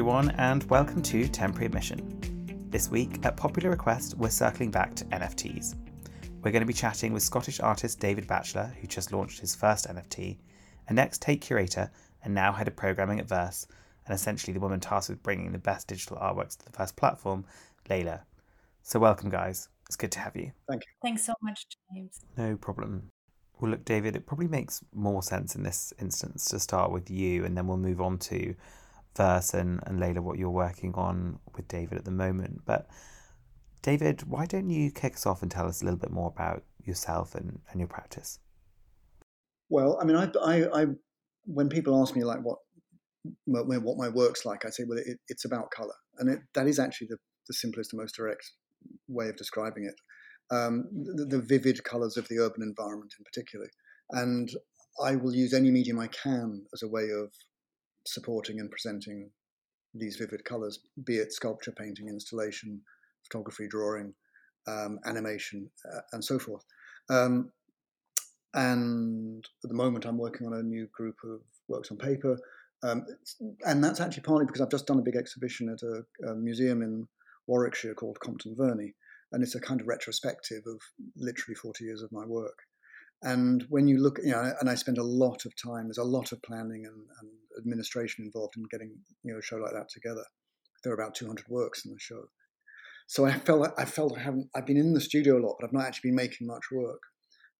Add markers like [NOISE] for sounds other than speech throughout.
Everyone, and welcome to Temporary Admission. This week, at popular request, we're circling back to NFTs. We're going to be chatting with Scottish artist David Batchelor, who just launched his first NFT, an ex Tate curator and now head of programming at Verse, and essentially the woman tasked with bringing the best digital artworks to the Verse platform, Leyla. So, welcome, guys. It's good to have you. Thank you. Thanks so much, James. No problem. Well, look, David, it probably makes more sense in this instance to start with you, and then we'll move on to Verse and, and Leyla, what you're working on with David at the moment. But, David, why don't you kick us off and tell us a little bit more about yourself and, and your practice? Well, I mean, I, I, I when people ask me like what what my work's like, I say, well, it, it's about color, and it, that is actually the, the simplest and most direct way of describing it. Um, the, the, vivid colors of the urban environment, in particular, and I will use any medium I can as a way of supporting and presenting these vivid colors, be it sculpture, painting, installation, photography, drawing, um, animation, uh, and so forth. Um, and at the moment, I'm working on a new group of works on paper. Um, and that's actually partly because I've just done a big exhibition at a, a, museum in Warwickshire called Compton Verney. And it's a kind of retrospective of literally 40 years of my work. And when you look, you know, and I spend a lot of time, there's a lot of planning and, and administration involved in getting, you know, a show like that together. There are about 200 works in the show. So I felt, I felt I haven't, I've been in the studio a lot, but I've not actually been making much work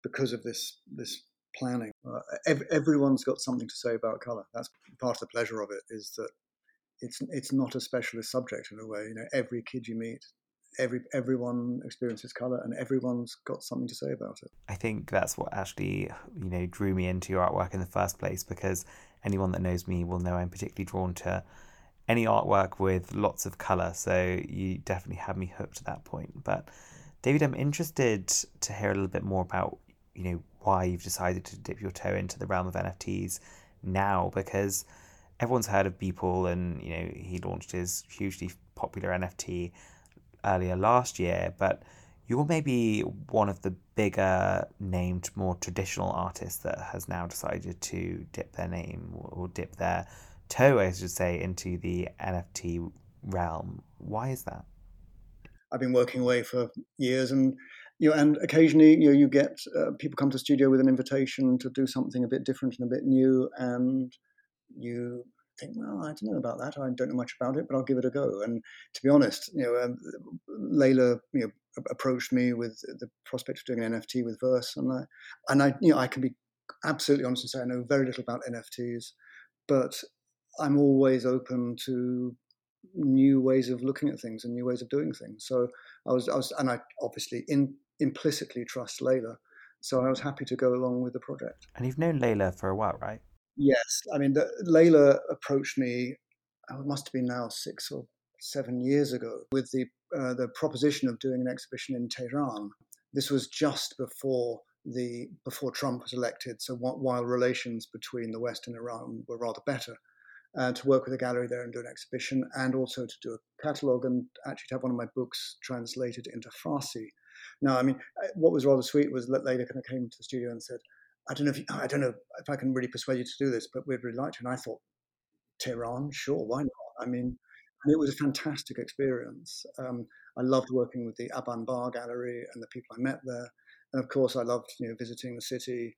because of this this planning. Uh, ev- everyone's got something to say about color. That's part of the pleasure of it is that it's it's not a specialist subject in a way. You know, every kid you meet, every everyone experiences color, and everyone's got something to say about it. I think that's what actually you know drew me into your artwork in the first place because anyone that knows me will know I'm particularly drawn to any artwork with lots of color. So you definitely had me hooked at that point, but. David, I'm interested to hear a little bit more about you know why you've decided to dip your toe into the realm of NFTs now because everyone's heard of Beeple and you know he launched his hugely popular NFT earlier last year, but you're maybe one of the bigger named, more traditional artists that has now decided to dip their name or dip their toe, I should say, into the NFT realm. Why is that? I've been working away for years, and you know, and occasionally, you know, you get uh, people come to studio with an invitation to do something a bit different and a bit new, and you think, well, I don't know about that. I don't know much about it, but I'll give it a go. And to be honest, you know, um, Leyla, you know, approached me with the prospect of doing an NFT with Verse, and I, and I, you know, I can be absolutely honest and say I know very little about NFTs, but I'm always open to new ways of looking at things and new ways of doing things. So I was, I was, and I obviously in implicitly trust Leyla. So I was happy to go along with the project. And you've known Leyla for a while, right? Yes. I mean, the, Leyla approached me, oh, it must have been now six or seven years ago, with the, uh, the proposition of doing an exhibition in Tehran. This was just before the before Trump was elected. So while relations between the West and Iran were rather better, uh, to work with a gallery there and do an exhibition, and also to do a catalogue and actually to have one of my books translated into Farsi. Now, I mean, uh, what was rather sweet was that Leyla kind of came to the studio and said, "I don't know if you, I don't know if I can really persuade you to do this, but we'd really like to." And I thought, Tehran, sure, why not? I mean, and it was a fantastic experience. Um, I loved working with the Aban Bar Gallery and the people I met there, and of course, I loved you know visiting the city,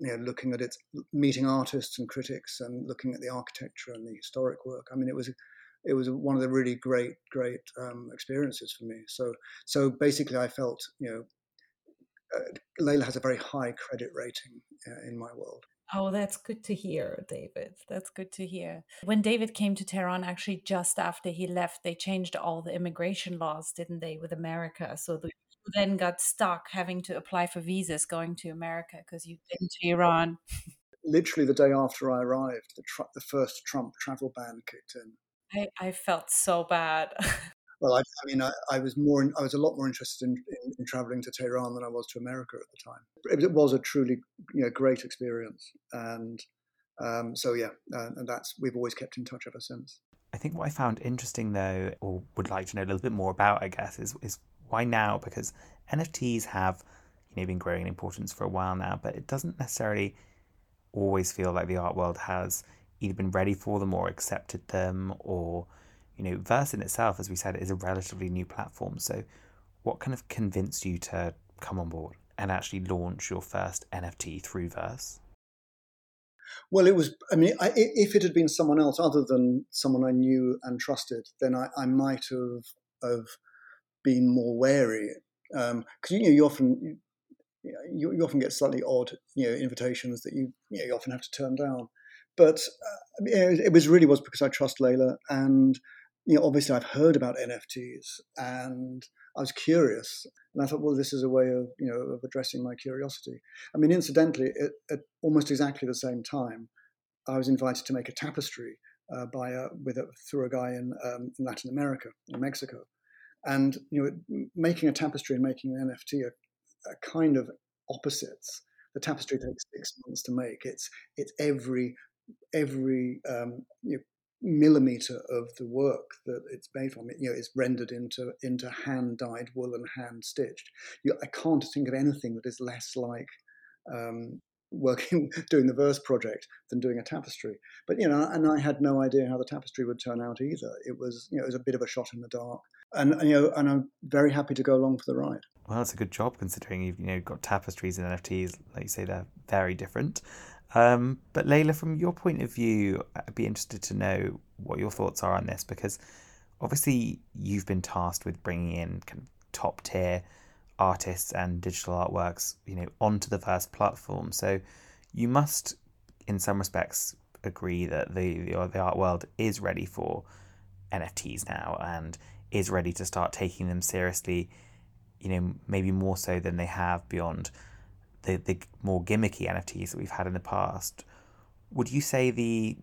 you know, looking at it, meeting artists and critics, and looking at the architecture and the historic work. I mean, it was it was one of the really great, great um, experiences for me. So, so basically, I felt, you know, uh, Leyla has a very high credit rating uh, in my world. Oh, that's good to hear, David. That's good to hear. When David came to Tehran, actually, just after he left, they changed all the immigration laws, didn't they, with America? So the, then got stuck having to apply for visas going to America because you'd been to Iran. Literally the day after I arrived, the, tr- the first Trump travel ban kicked in. I, I felt so bad. [LAUGHS] well, I, I mean, I, I, was more, I was a lot more interested in, in, in, traveling to Tehran than I was to America at the time. It, it was a truly, you know, great experience, and um, so yeah, uh, and that's we've always kept in touch ever since. I think what I found interesting, though, or would like to know a little bit more about, I guess, is is why now? Because NFTs have, you know, been growing in importance for a while now, but it doesn't necessarily always feel like the art world has either been ready for them or accepted them or you know verse in itself as we said is a relatively new platform. So what kind of convinced you to come on board and actually launch your first nft through verse? Well it was i mean I, if it had been someone else other than someone i knew and trusted then i, I might have have been more wary. Because um, you know you often you, you often get slightly odd you know invitations that you you, know, you often have to turn down. But uh, it was really was because I trust Leyla, and you know, obviously I've heard about NFTs, and I was curious, and I thought, well, this is a way of you know of addressing my curiosity. I mean, incidentally, it, at almost exactly the same time, I was invited to make a tapestry uh, by a, with a, through a guy in, um, in Latin America, in Mexico, and you know, making a tapestry and making an NFT are, are kind of opposites. The tapestry takes six months to make. It's it's every every um, you know, millimeter of the work that it's made from. It you know is rendered into into hand dyed wool and hand stitched. You, I can't think of anything that is less like um, working [LAUGHS] doing the verse project than doing a tapestry. But you know, and I had no idea how the tapestry would turn out either. It was you know it was a bit of a shot in the dark, and you know, and I'm very happy to go along for the ride. Well, that's a good job considering you've you know got tapestries and NFTs. Like you say, they're very different. Um, but Leyla, from your point of view, I'd be interested to know what your thoughts are on this because obviously you've been tasked with bringing in kind of top tier artists and digital artworks, you know, onto the Verse platform. So you must, in some respects, agree that the, the art world is ready for NFTs now and is ready to start taking them seriously. You know, maybe more so than they have beyond the, the more gimmicky NFTs that we've had in the past, would you say the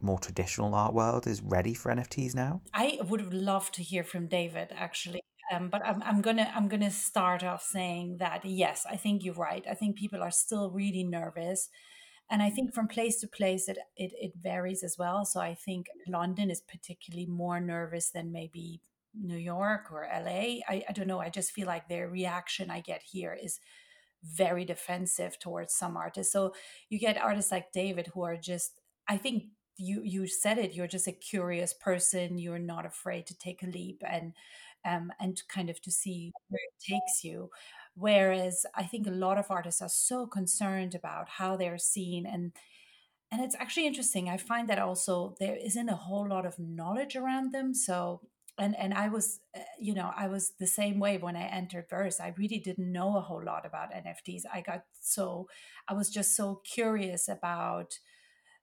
more traditional art world is ready for NFTs now? I would love to hear from David actually. Um, but I'm, I'm gonna I'm gonna start off saying that yes, I think you're right. I think people are still really nervous, and I think from place to place it, it it varies as well. So I think London is particularly more nervous than maybe New York or LA. I, I don't know. I just feel like the reaction I get here is very defensive towards some artists. So you get artists like David who are just, I think you you said it, you're just a curious person. You're not afraid to take a leap and um, and kind of to see where it takes you. Whereas I think a lot of artists are so concerned about how they're seen and and it's actually interesting. I find that also there isn't a whole lot of knowledge around them. So and and I was uh, you know I was the same way when I entered Verse. I really didn't know a whole lot about NFTs. I got so I was just so curious about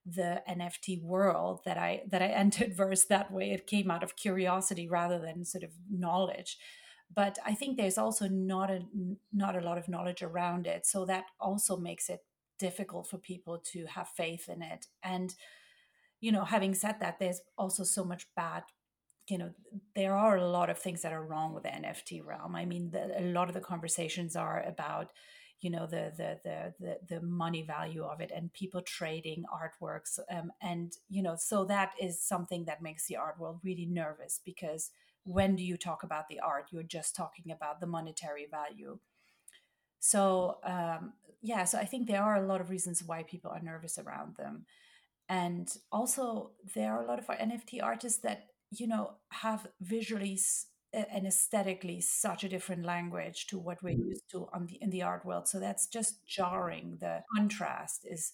the NFT world that I that I [LAUGHS] entered Verse that way. It came out of curiosity rather than sort of knowledge. But I think there's also not a not a lot of knowledge around it, so that also makes it difficult for people to have faith in it. And you know, having said that, there's also so much bad you know there are a lot of things that are wrong with the nft realm. I mean the, a lot of the conversations are about you know the, the the the the, money value of it and people trading artworks um, and you know so that is something that makes the art world really nervous because when do you talk about the art? You're just talking about the monetary value. So um, yeah so i think there are a lot of reasons why people are nervous around them. And also there are a lot of nft artists that you know have visually and aesthetically such a different language to what we're mm-hmm. used to on the in the art world so that's just jarring the contrast is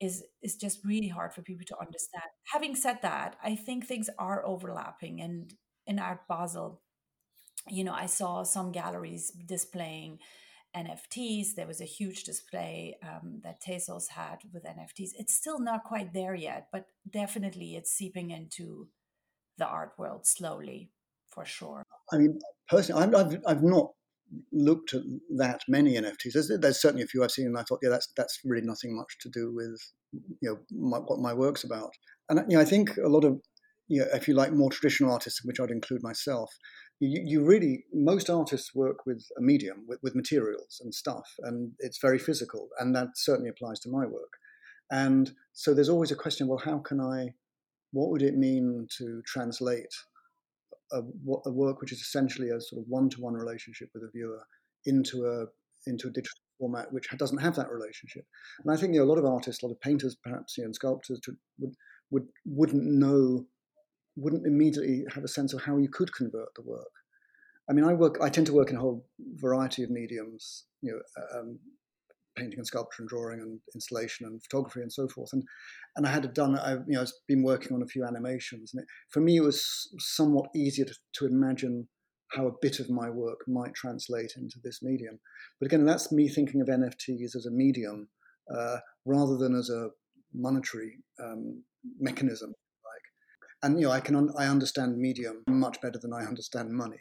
is is just really hard for people to understand having said that i think things are overlapping and in art basel you know i saw some galleries displaying NFTs. There was a huge display um, that Tezos had with NFTs. It's still not quite there yet, but definitely it's seeping into the art world slowly, for sure. I mean, personally, I've, I've, not looked at that many NFTs. There's, there's, certainly a few I've seen, and I thought, yeah, that's that's really nothing much to do with you know my, what my work's about. And you know, I think a lot of you know, if you like, more traditional artists, which I'd include myself, you, you really most artists work with a medium, with, with materials and stuff, and it's very physical, and that certainly applies to my work. And so there's always a question: well, how can I? What would it mean to translate a, a work which is essentially a sort of one-to-one relationship with a viewer into a into a digital format which doesn't have that relationship? And I think you know, a lot of artists, a lot of painters, perhaps, you know, and sculptors to, would would wouldn't know wouldn't immediately have a sense of how you could convert the work. I mean, I work. I tend to work in a whole variety of mediums. You know, um, painting and sculpture and drawing and installation and photography and so forth. And and I had done. I you know, I've been working on a few animations, and it, for me, it was somewhat easier to, to imagine how a bit of my work might translate into this medium. But again, that's me thinking of NFTs as a medium uh, rather than as a monetary um, mechanism and you know I can un- I understand medium much better than I understand money.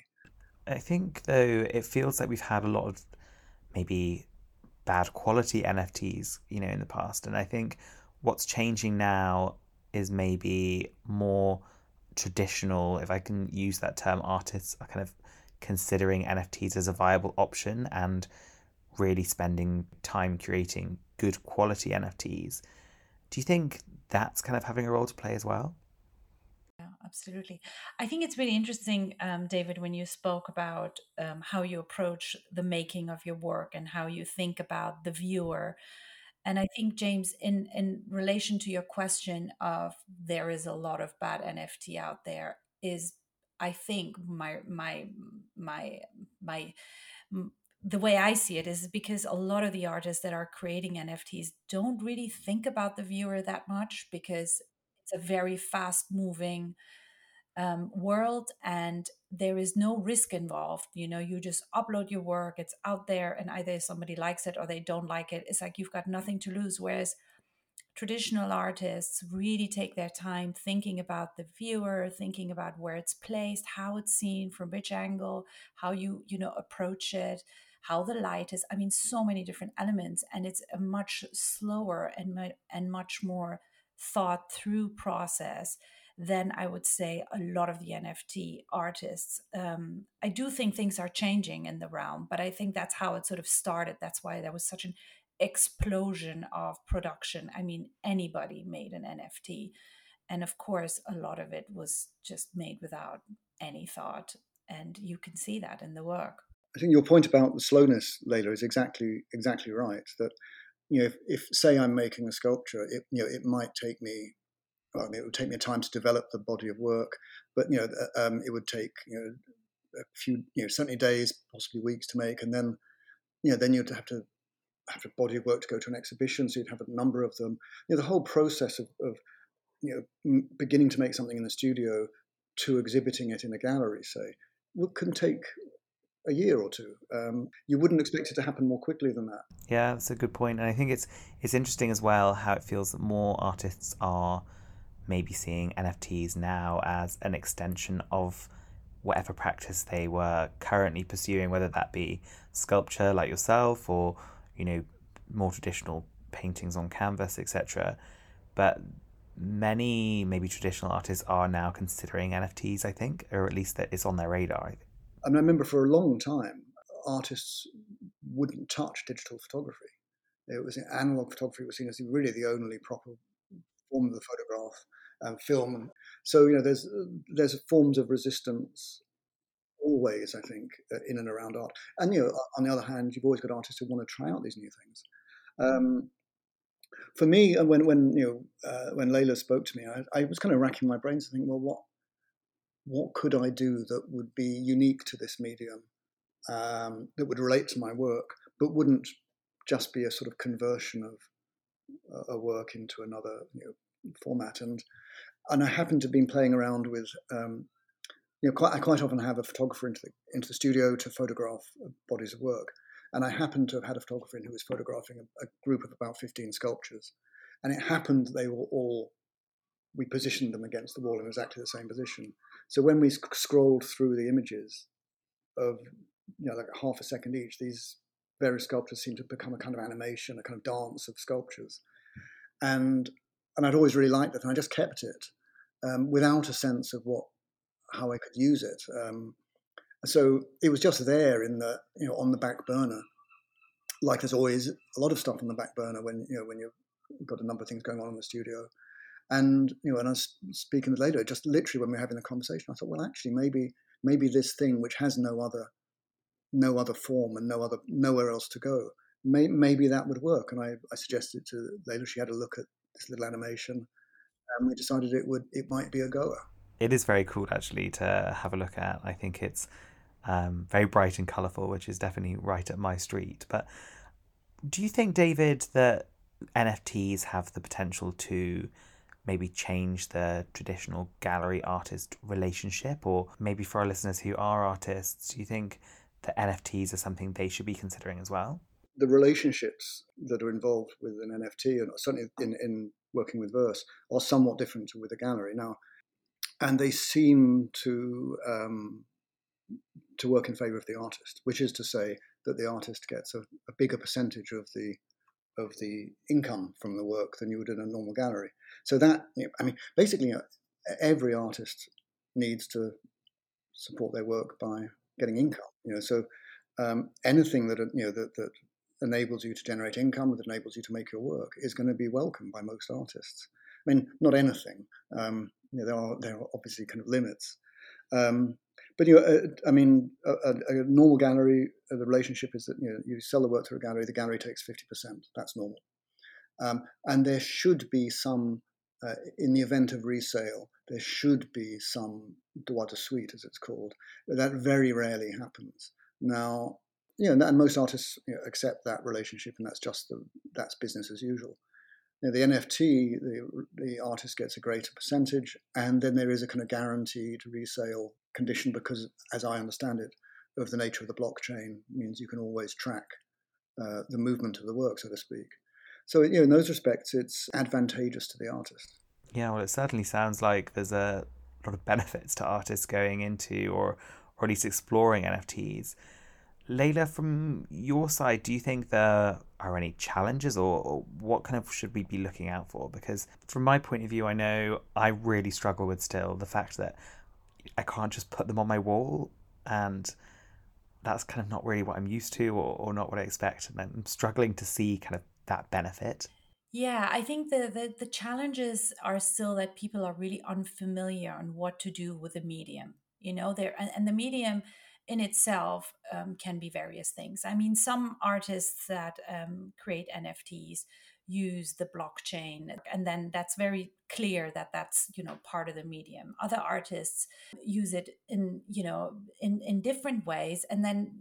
I think though it feels like we've had a lot of maybe bad quality NFTs, you know, in the past, and I think what's changing now is maybe more traditional, if I can use that term, artists are kind of considering NFTs as a viable option and really spending time creating good quality NFTs. Do you think that's kind of having a role to play as well? Absolutely. I think it's really interesting, um, David, when you spoke about um, how you approach the making of your work and how you think about the viewer. And I think, James, in, in relation to your question of there is a lot of bad NFT out there, is I think my my my my the way I see it is because a lot of the artists that are creating NFTs don't really think about the viewer that much because it's a very fast moving um, world and there is no risk involved you know you just upload your work it's out there and either somebody likes it or they don't like it. It's like you've got nothing to lose whereas traditional artists really take their time thinking about the viewer thinking about where it's placed how it's seen from which angle how you you know approach it how the light is i mean so many different elements and it's a much slower and and much more thought through process than I would say a lot of the NFT artists. Um, I do think things are changing in the realm, but I think that's how it sort of started. That's why there was such an explosion of production. I mean, anybody made an NFT. And of course, a lot of it was just made without any thought. And you can see that in the work. I think your point about the slowness, Leyla, is exactly exactly right. That you know, if, if say I'm making a sculpture, it you know it might take me well, I mean, it would take me a time to develop the body of work, but you know, um, it would take you know a few, you know, certainly days, possibly weeks to make, and then you know, then you'd have to have a body of work to go to an exhibition, so you'd have a number of them. You know, the whole process of, of you know beginning to make something in the studio to exhibiting it in a gallery, say, can take a year or two. Um, you wouldn't expect it to happen more quickly than that. Yeah, that's a good point, and I think it's it's interesting as well how it feels that more artists are maybe seeing NFTs now as an extension of whatever practice they were currently pursuing, whether that be sculpture like yourself or, you know, more traditional paintings on canvas, etc. But many maybe traditional artists are now considering NFTs, I think, or at least that it's on their radar. I, mean, I remember for a long time, artists wouldn't touch digital photography. It was analog photography was seen as really the only proper form of the photograph and film. So you know, there's there's forms of resistance always, I think, uh, in and around art. And you know, on the other hand, you've always got artists who want to try out these new things. Um, for me, uh, when when you know uh, when Leyla spoke to me, I, I, was kind of racking my brains to think, well, what what could I do that would be unique to this medium, um, that would relate to my work, but wouldn't just be a sort of conversion of a work into another you know, format. And and I happen to have been playing around with, um, you know, quite, I quite often have a photographer into the into the studio to photograph bodies of work. And I happened to have had a photographer in who was photographing a, a group of about 15 sculptures. And it happened they were all, we positioned them against the wall in exactly the same position. So when we sc- scrolled through the images of, you know, like half a second each, these various sculptures seemed to become a kind of animation, a kind of dance of sculptures. And and I'd always really liked that, and I just kept it um, without a sense of what how I could use it. Um, so it was just there in the you know on the back burner, like there's always a lot of stuff on the back burner when you know when you've got a number of things going on in the studio. And you know, and I was speaking with Leyla, just literally when we were having the conversation, I thought, well, actually, maybe maybe this thing which has no other no other form and no other nowhere else to go, may, maybe that would work. And I, I suggested to Leyla she had a look at this little animation, and we decided it would it might be a goer. It is very cool actually to have a look at. I think it's um, very bright and colourful, which is definitely right at my street. But do you think, David, that NFTs have the potential to maybe change the traditional gallery artist relationship? Or maybe for our listeners who are artists, do you think that NFTs are something they should be considering as well? The relationships that are involved with an NFT, and certainly in, in working with Verse, are somewhat different with a gallery. Now, and they seem to um, to work in favor of the artist, which is to say that the artist gets a, a, bigger percentage of the of the income from the work than you would in a normal gallery. So that I mean, basically, uh, every artist needs to support their work by getting income. You know, so um, anything that you know that, that enables you to generate income, that enables you to make your work, is going to be welcomed by most artists. I mean, not anything. Um, you know, there are there are obviously kind of limits. Um, but you know, uh, I mean, a, a, normal gallery, uh, the relationship is that you know you sell the work to a gallery, the gallery takes fifty percent. That's normal, um, and there should be some, uh, in the event of resale, there should be some droit de suite, as it's called. That very rarely happens. Now, you know, and most artists you know, accept that relationship, and that's just the that's business as usual. Now, the NFT, the, the artist gets a greater percentage, and then there is a kind of guaranteed resale condition because, as I understand it, of the nature of the blockchain means you can always track uh, the movement of the work, so to speak. So, you know, in those respects, it's advantageous to the artist. Yeah, well, it certainly sounds like there's a lot of benefits to artists going into or, or at least exploring NFTs. Leyla, from your side, do you think there are any challenges or, or, what kind of should we be looking out for? Because from my point of view, I know I really struggle with still the fact that I can't just put them on my wall and that's kind of not really what I'm used to or, or not what I expect. And I'm struggling to see kind of that benefit. Yeah, I think the, the, the challenges are still that people are really unfamiliar on what to do with the medium. You know, there and, and the medium in itself um, can be various things. I mean, some artists that um, create NFTs use the blockchain. And then that's very clear that that's you know part of the medium. Other artists use it in you know in in different ways. And then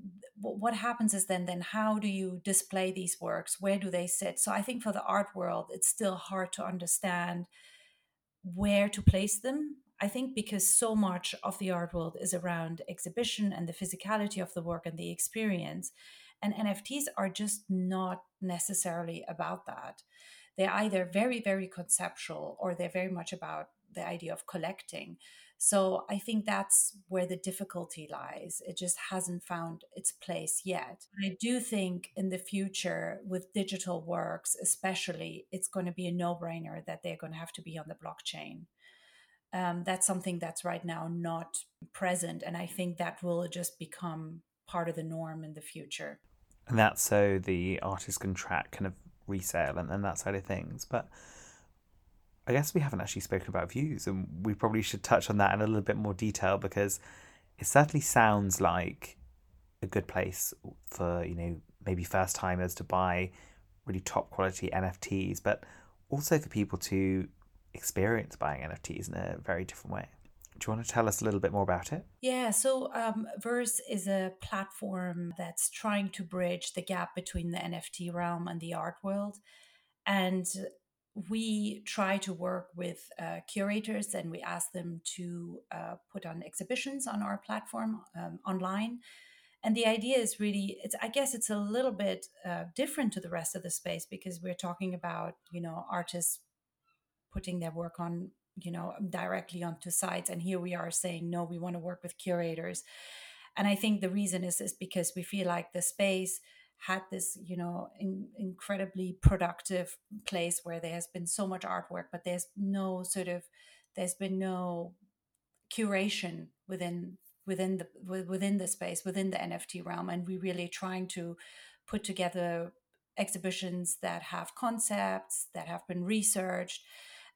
what happens is then then how do you display these works? Where do they sit? So i think for the art world it's still hard to understand where to place them I think because so much of the art world is around exhibition and the physicality of the work and the experience, and NFTs are just not necessarily about that. They're either very, very conceptual or they're very much about the idea of collecting. So I think that's where the difficulty lies. It just hasn't found its place yet. I do think in the future, with digital works especially, it's going to be a no brainer that they're going to have to be on the blockchain um, that's something that's right now not present. And I think that will just become part of the norm in the future. And that's so the artist can track kind of resale and, and that side of things. But I guess we haven't actually spoken about Verse, and we probably should touch on that in a little bit more detail because it certainly sounds like a good place for, you know, maybe first timers to buy really top quality NFTs, but also for people to experience buying NFTs in a very different way. Do you want to tell us a little bit more about it? Yeah, so um, Verse is a platform that's trying to bridge the gap between the NFT realm and the art world. And we try to work with uh, curators and we ask them to uh, put on exhibitions on our platform um, online and the idea is really it's i guess it's a little bit uh, different to the rest of the space because we're talking about you know artists putting their work on you know um, directly onto sites and here we are saying no we want to work with curators. And i think the reason is is because we feel like the space had this you know in, incredibly productive place where there has been so much artwork but there's no sort of there's been no curation within within the within the space within the nft realm and we're really trying to put together exhibitions that have concepts that have been researched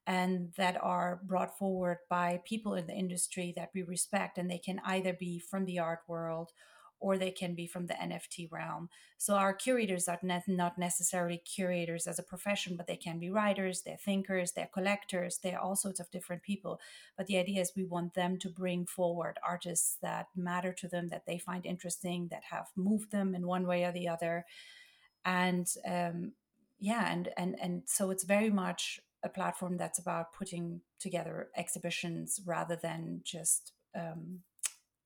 and that are brought forward by people in the industry that we respect and they can either be from the art world or they can be from the NFT realm. So our curators are not necessarily curators as a profession, but they can be writers, they're thinkers, they're collectors, they're all sorts of different people. But the idea is we want them to bring forward artists that matter to them, that they find interesting, that have moved them in one way or the other. And um, yeah, and and and so it's very much a platform that's about putting together exhibitions rather than just um,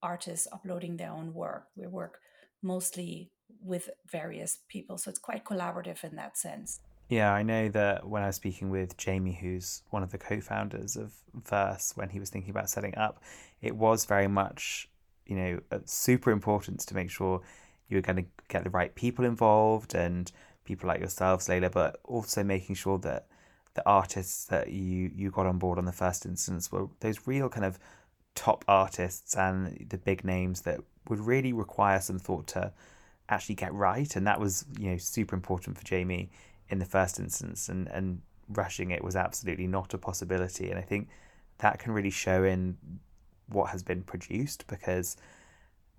artists uploading their own work. We work mostly with various people, so it's quite collaborative in that sense. Yeah, I know that when I was speaking with Jamie, who's one of the co founders of Verse, when he was thinking about setting up, it was very much, you know, super important to make sure you were going to get the right people involved and people like yourselves, Leyla, but also making sure that the artists that you, you got on board on the first instance were those real kind of top artists and the big names that would really require some thought to actually get right. And that was you know super important for Jamie in the first instance. And and rushing it was absolutely not a possibility. And I think that can really show in what has been produced because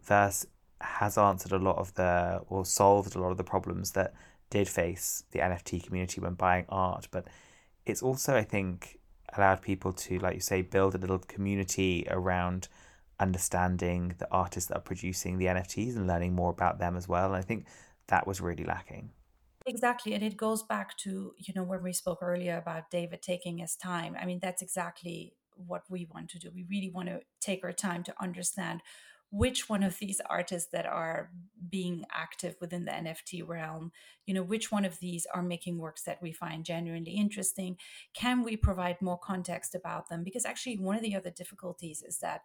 Verse has answered a lot of the or solved a lot of the problems that did face the NFT community when buying art. But it's also I think allowed people to, like you say, build a little community around understanding the artists that are producing the NFTs and learning more about them as well. And I think that was really lacking. Exactly. And it goes back to, you know, when we spoke earlier about David taking his time. I mean, that's exactly what we want to do. We really want to take our time to understand which one of these artists that are being active within the NFT realm, you know, which one of these are making works that we find genuinely interesting? Can we provide more context about them? Because actually, one of the other difficulties is that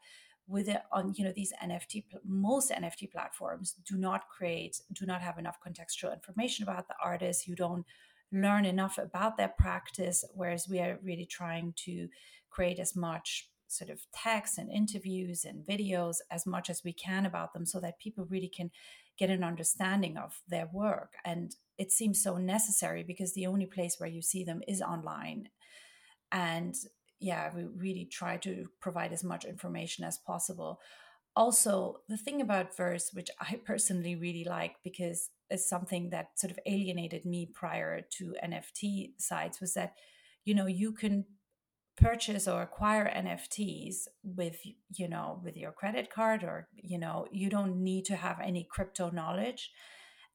with it on you know these nft most nft platforms do not create do not have enough contextual information about the artist you don't learn enough about their practice whereas we are really trying to create as much sort of texts and interviews and videos as much as we can about them so that people really can get an understanding of their work. And it seems so necessary because the only place where you see them is online. And yeah we really try to provide as much information as possible. Also the thing about verse which i [LAUGHS] personally really like because it's something that sort of alienated me prior to nft sites was that you know you can purchase or acquire NFTs with you know with your credit card or you know you don't need to have any crypto knowledge.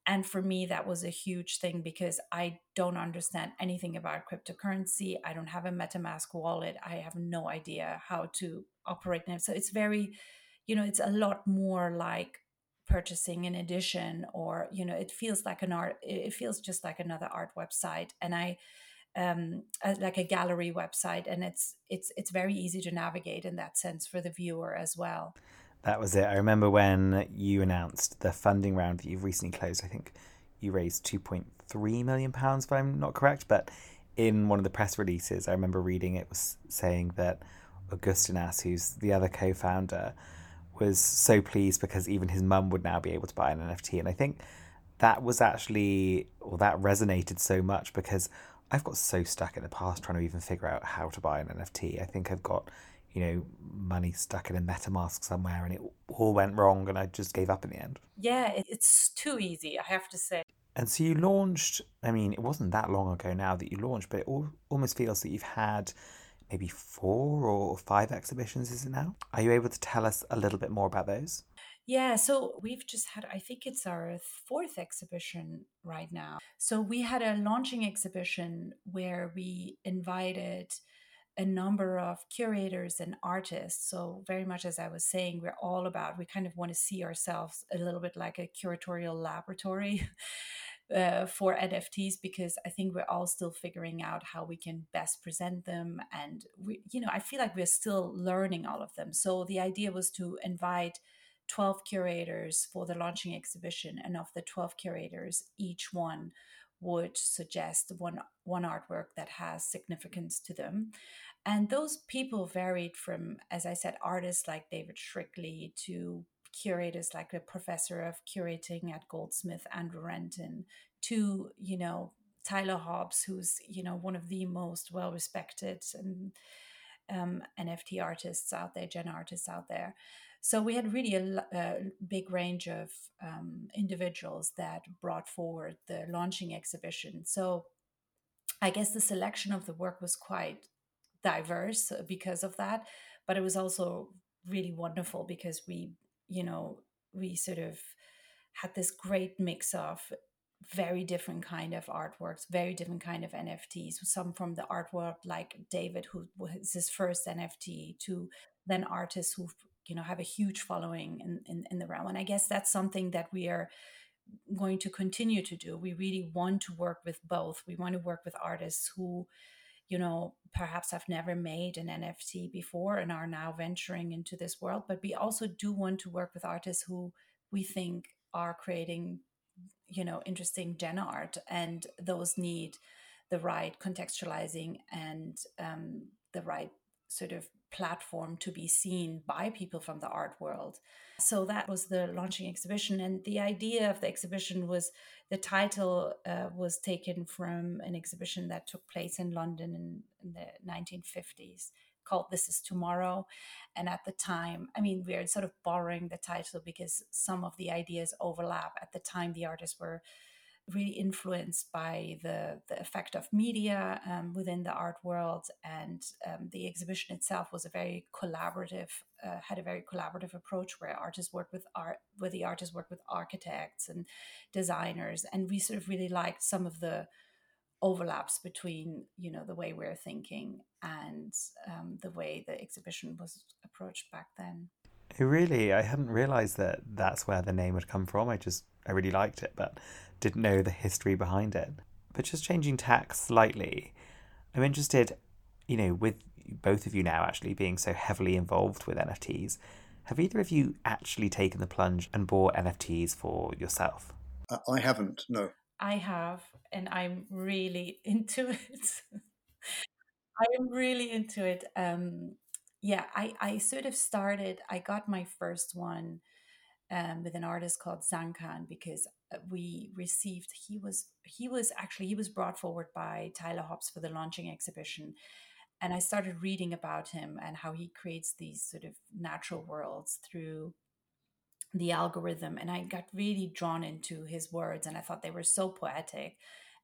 And for me that was a huge thing because I don't understand anything about cryptocurrency. I don't have a MetaMask wallet. I have no idea how to operate them so it's very you know it's a lot more like purchasing an edition or you know it feels like an art it feels just like another art website. And I um, like a gallery website, and it's it's it's very easy to navigate in that sense for the viewer as well. That was it. I remember when you announced the funding round that you've recently closed. I think you raised two point three million pounds, if I'm not correct. But in one of the press releases, I remember reading it was saying that Augustinas, who's the other co-founder, was so pleased because even his mum would now be able to buy an NFT, and I think that was actually or that resonated so much because I've got so stuck in the past trying to even figure out how to buy an NFT. I think I've got, you know, money stuck in a MetaMask somewhere and it all went wrong and I just gave up in the end. Yeah, it's too easy, I have to say. And so you launched, I mean, it wasn't that long ago now that you launched, but it all, almost feels that you've had maybe four or five exhibitions, is it now? Are you able to tell us a little bit more about those? Yeah, so we've just had, I think it's our fourth exhibition right now. So we had a launching exhibition where we invited a number of curators and artists. So, very much as I was saying, we're all about, we kind of want to see ourselves a little bit like a curatorial laboratory. [LAUGHS] Uh, for NFTs because I think we're all still figuring out how we can best present them, and we, you know, I feel like we're still learning all of them. So the idea was to invite 12 curators for the launching exhibition, and of the 12 curators, each one would suggest one one artwork that has significance to them. And those people varied from as i said artists like david shrigley to curators like the professor of curating at goldsmith andrew renton to you know tyler hobbs who's you know one of the most well respected and um, nft artists out there gen artists out there so we had really a, a big range of um, individuals that brought forward the launching exhibition. So I guess the selection of the work was quite diverse because of that, but it was also really wonderful because we, you know, we sort of had this great mix of very different kind of artworks, very different kind of NFTs. Some from the art world, like David, who was his first NFT, to then artists who you know have a huge following in, in, in the realm and i guess that's something that we are going to continue to do. We really want to work with both. We want to work with artists who you know perhaps have never made an nft before and are now venturing into this world but we also do want to work with artists who we think are creating you know interesting gen art and those need the right contextualizing and um, the right sort of platform to be seen by people from the art world. So that was the launching exhibition. And the idea of the exhibition was the title uh, was taken from an exhibition that took place in London in, in the 1950s called This Is Tomorrow. And at the time, I mean, we're sort of borrowing the title because some of the ideas overlap. At the time, the artists were really influenced by the, the effect of media um, within the art world. And um, the exhibition itself was a very collaborative, uh, had a very collaborative approach where artists work with art, where the artists work with architects and designers. And we sort of really liked some of the overlaps between, you know, the way we're thinking and um, the way the exhibition was approached back then. Really, I hadn't realized that that's where the name had come from. I just, I really liked it, but didn't know the history behind it. But just changing tack slightly, I'm interested, you know, with both of you now actually being so heavily involved with NFTs, have either of you actually taken the plunge and bought NFTs for yourself? Uh, I haven't, no. I have, and I'm really into [LAUGHS] it. I am really into it. Um, yeah, I, I sort of started, I got my first one um, with an artist called Zancan because uh, we received he was he was actually he was brought forward by Tyler Hobbs for the launching exhibition. And I started reading about him and how he creates these sort of natural worlds through the algorithm. And I got really drawn into his words and I thought they were so poetic.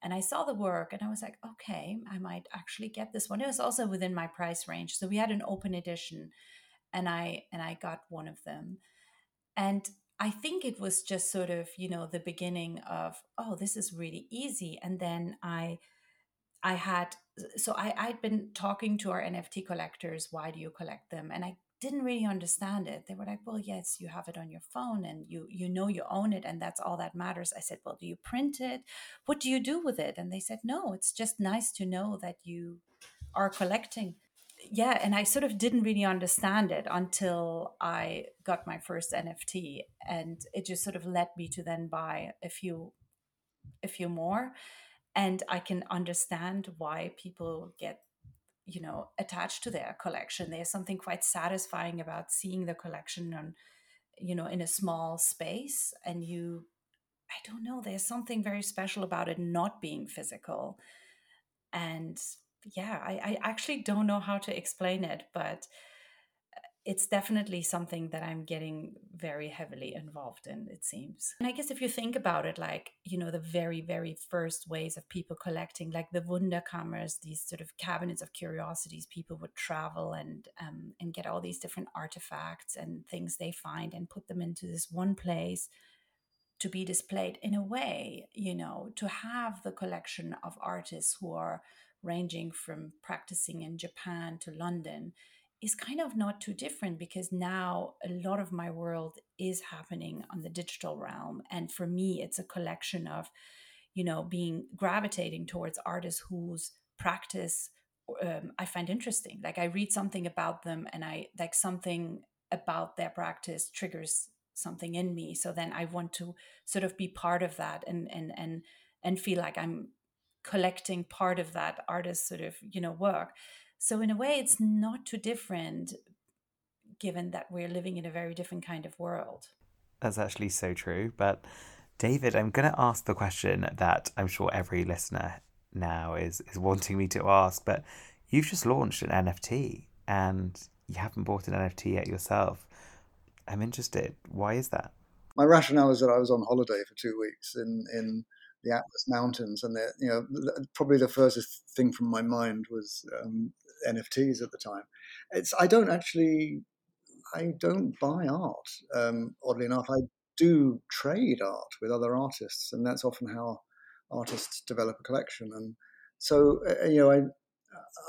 And I saw the work and I was like okay I might actually get this one. It was also within my price range. So we had an open edition and I and I got one of them. And I think it was just sort of, you know, the beginning of, oh, this is really easy. And then I, I had, so I, I'd been talking to our NFT collectors, why do you collect them? And I didn't really understand it. They were like, well, yes, you have it on your phone and you, you know, you own it and that's all that matters. I said, well, do you print it? What do you do with it? And they said, no, it's just nice to know that you are collecting yeah, and I sort of didn't really understand it until I got my first NFT, and it just sort of led me to then buy a few, a few more, and I can understand why people get, you know, attached to their collection. There's something quite satisfying about seeing the collection on, you know, in a small space, and you, I don't know, there's something very special about it not being physical, and yeah, I, I actually don't know how to explain it, but uh, it's definitely something that I'm getting very heavily involved in, it seems. And I guess if you think about it, like, you know, the very, very first ways of people collecting, like the Wunderkammers, these sort of cabinets of curiosities, people would travel and um, and get all these different artifacts and things they find and put them into this one place to be displayed in a way, you know, to have the collection of artists who are ranging from practicing in Japan to London, is kind of not too different because now a lot of my world is happening on the digital realm. And for me, it's a collection of, you know, being gravitating towards artists whose practice um, I find interesting. Like I read something about them and I like something about their practice triggers something in me. So then I want to sort of be part of that and and and and feel like I'm collecting part of that artist sort of you know work. So in a way it's not too different given that we're living in a very different kind of world. That's actually so true but david i'm going to ask the question that i'm sure every listener now is is wanting me to ask but you've just launched an nft and you haven't bought an nft yet yourself. I'm interested why is that? My rationale is that i was on holiday for two weeks in in the Atlas Mountains, and you know probably the furthest thing from my mind was um, NFTs at the time. It's I don't actually I don't buy art. Um, oddly enough, I do trade art with other artists, and that's often how artists develop a collection. And so uh, you know I.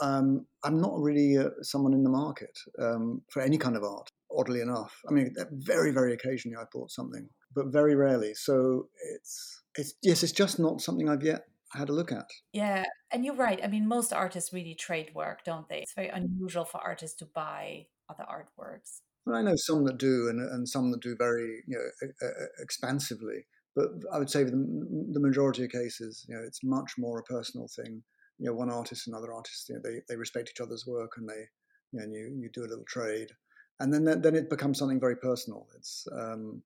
Um, I'm not really uh, someone in the market um, for any kind of art. Oddly enough, I mean, very, very occasionally I bought something, but very rarely. So it's it's yes, it's just not something I've yet had a look at. Yeah, and you're right. I mean, most artists really trade work, don't they? It's very unusual for artists to buy other artworks. Well, I know some that do, and and some that do very you know expansively. But I would say the, the majority of cases, you know, it's much more a personal thing. You know, one artist and another artist, you know, they, they respect each other's work and they, you know, and you, you do a little trade, and then then it becomes something very personal. It's um,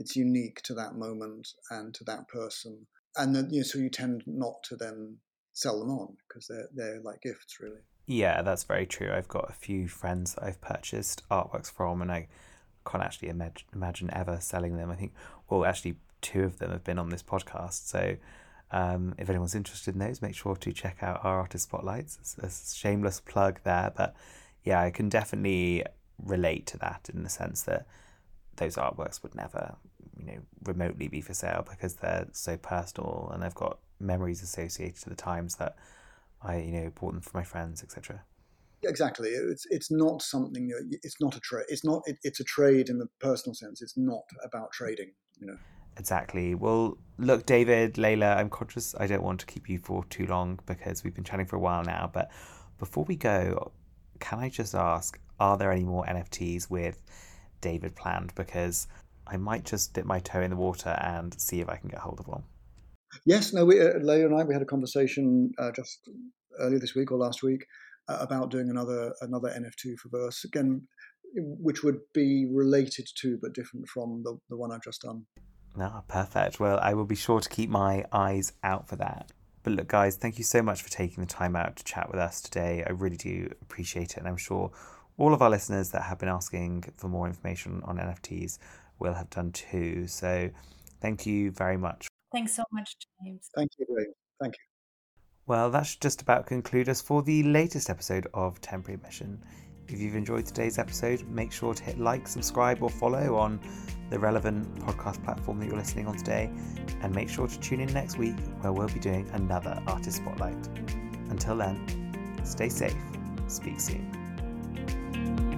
it's unique to that moment and to that person. And then, you know, so you tend not to then sell them on because they're they're like gifts, really. Yeah, that's very true. I've got a few friends that I've purchased artworks from, and I can't actually imagine, imagine ever selling them. I think, well, actually, two of them have been on this podcast. So, um, if anyone's interested in those, make sure to check out our artist spotlights. It's a shameless plug there, but yeah, I can definitely relate to that in the sense that those artworks would never you know remotely be for sale because they're so personal and I've got memories associated to the times that I you know bought them for my friends etc. Exactly, it's it's not something. It's not a trade. It's not. It, it's a trade in the personal sense. It's not about trading. You know. Exactly. Well, look, David, Leyla, I'm conscious I don't want to keep you for too long because we've been chatting for a while now. But before we go, can I just ask, are there any more NFTs with David planned? Because I might just dip my toe in the water and see if I can get hold of one. Yes, no, we, uh, Leah and I, we had a conversation uh, just earlier this week or last week uh, about doing another another NFT for Verse again, which would be related to but different from the, the one I've just done. Ah, perfect. Well, I will be sure to keep my eyes out for that. But look, guys, thank you so much for taking the time out to chat with us today. I really do appreciate it, and I'm sure all of our listeners that have been asking for more information on NFTs will have done too. So thank you very much. Thanks so much, James. Thank you, Thank you. Well, that should just about conclude us for the latest episode of Temporary Mission. If you've enjoyed today's episode, make sure to hit like, subscribe, or follow on the relevant podcast platform that you're listening on today. And make sure to tune in next week where we'll be doing another Artist Spotlight. Until then, stay safe. Speak soon thank you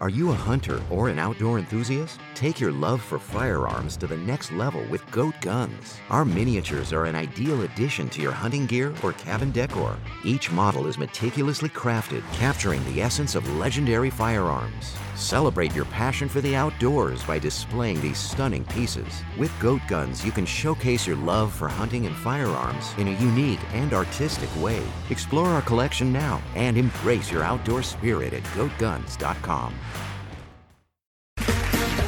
Are you a hunter or an outdoor enthusiast? Take your love for firearms to the next level with Goat Guns. Our miniatures are an ideal addition to your hunting gear or cabin decor. Each model is meticulously crafted, capturing the essence of legendary firearms. Celebrate your passion for the outdoors by displaying these stunning pieces. With Goat Guns, you can showcase your love for hunting and firearms in a unique and artistic way. Explore our collection now and embrace your outdoor spirit at goatguns.com.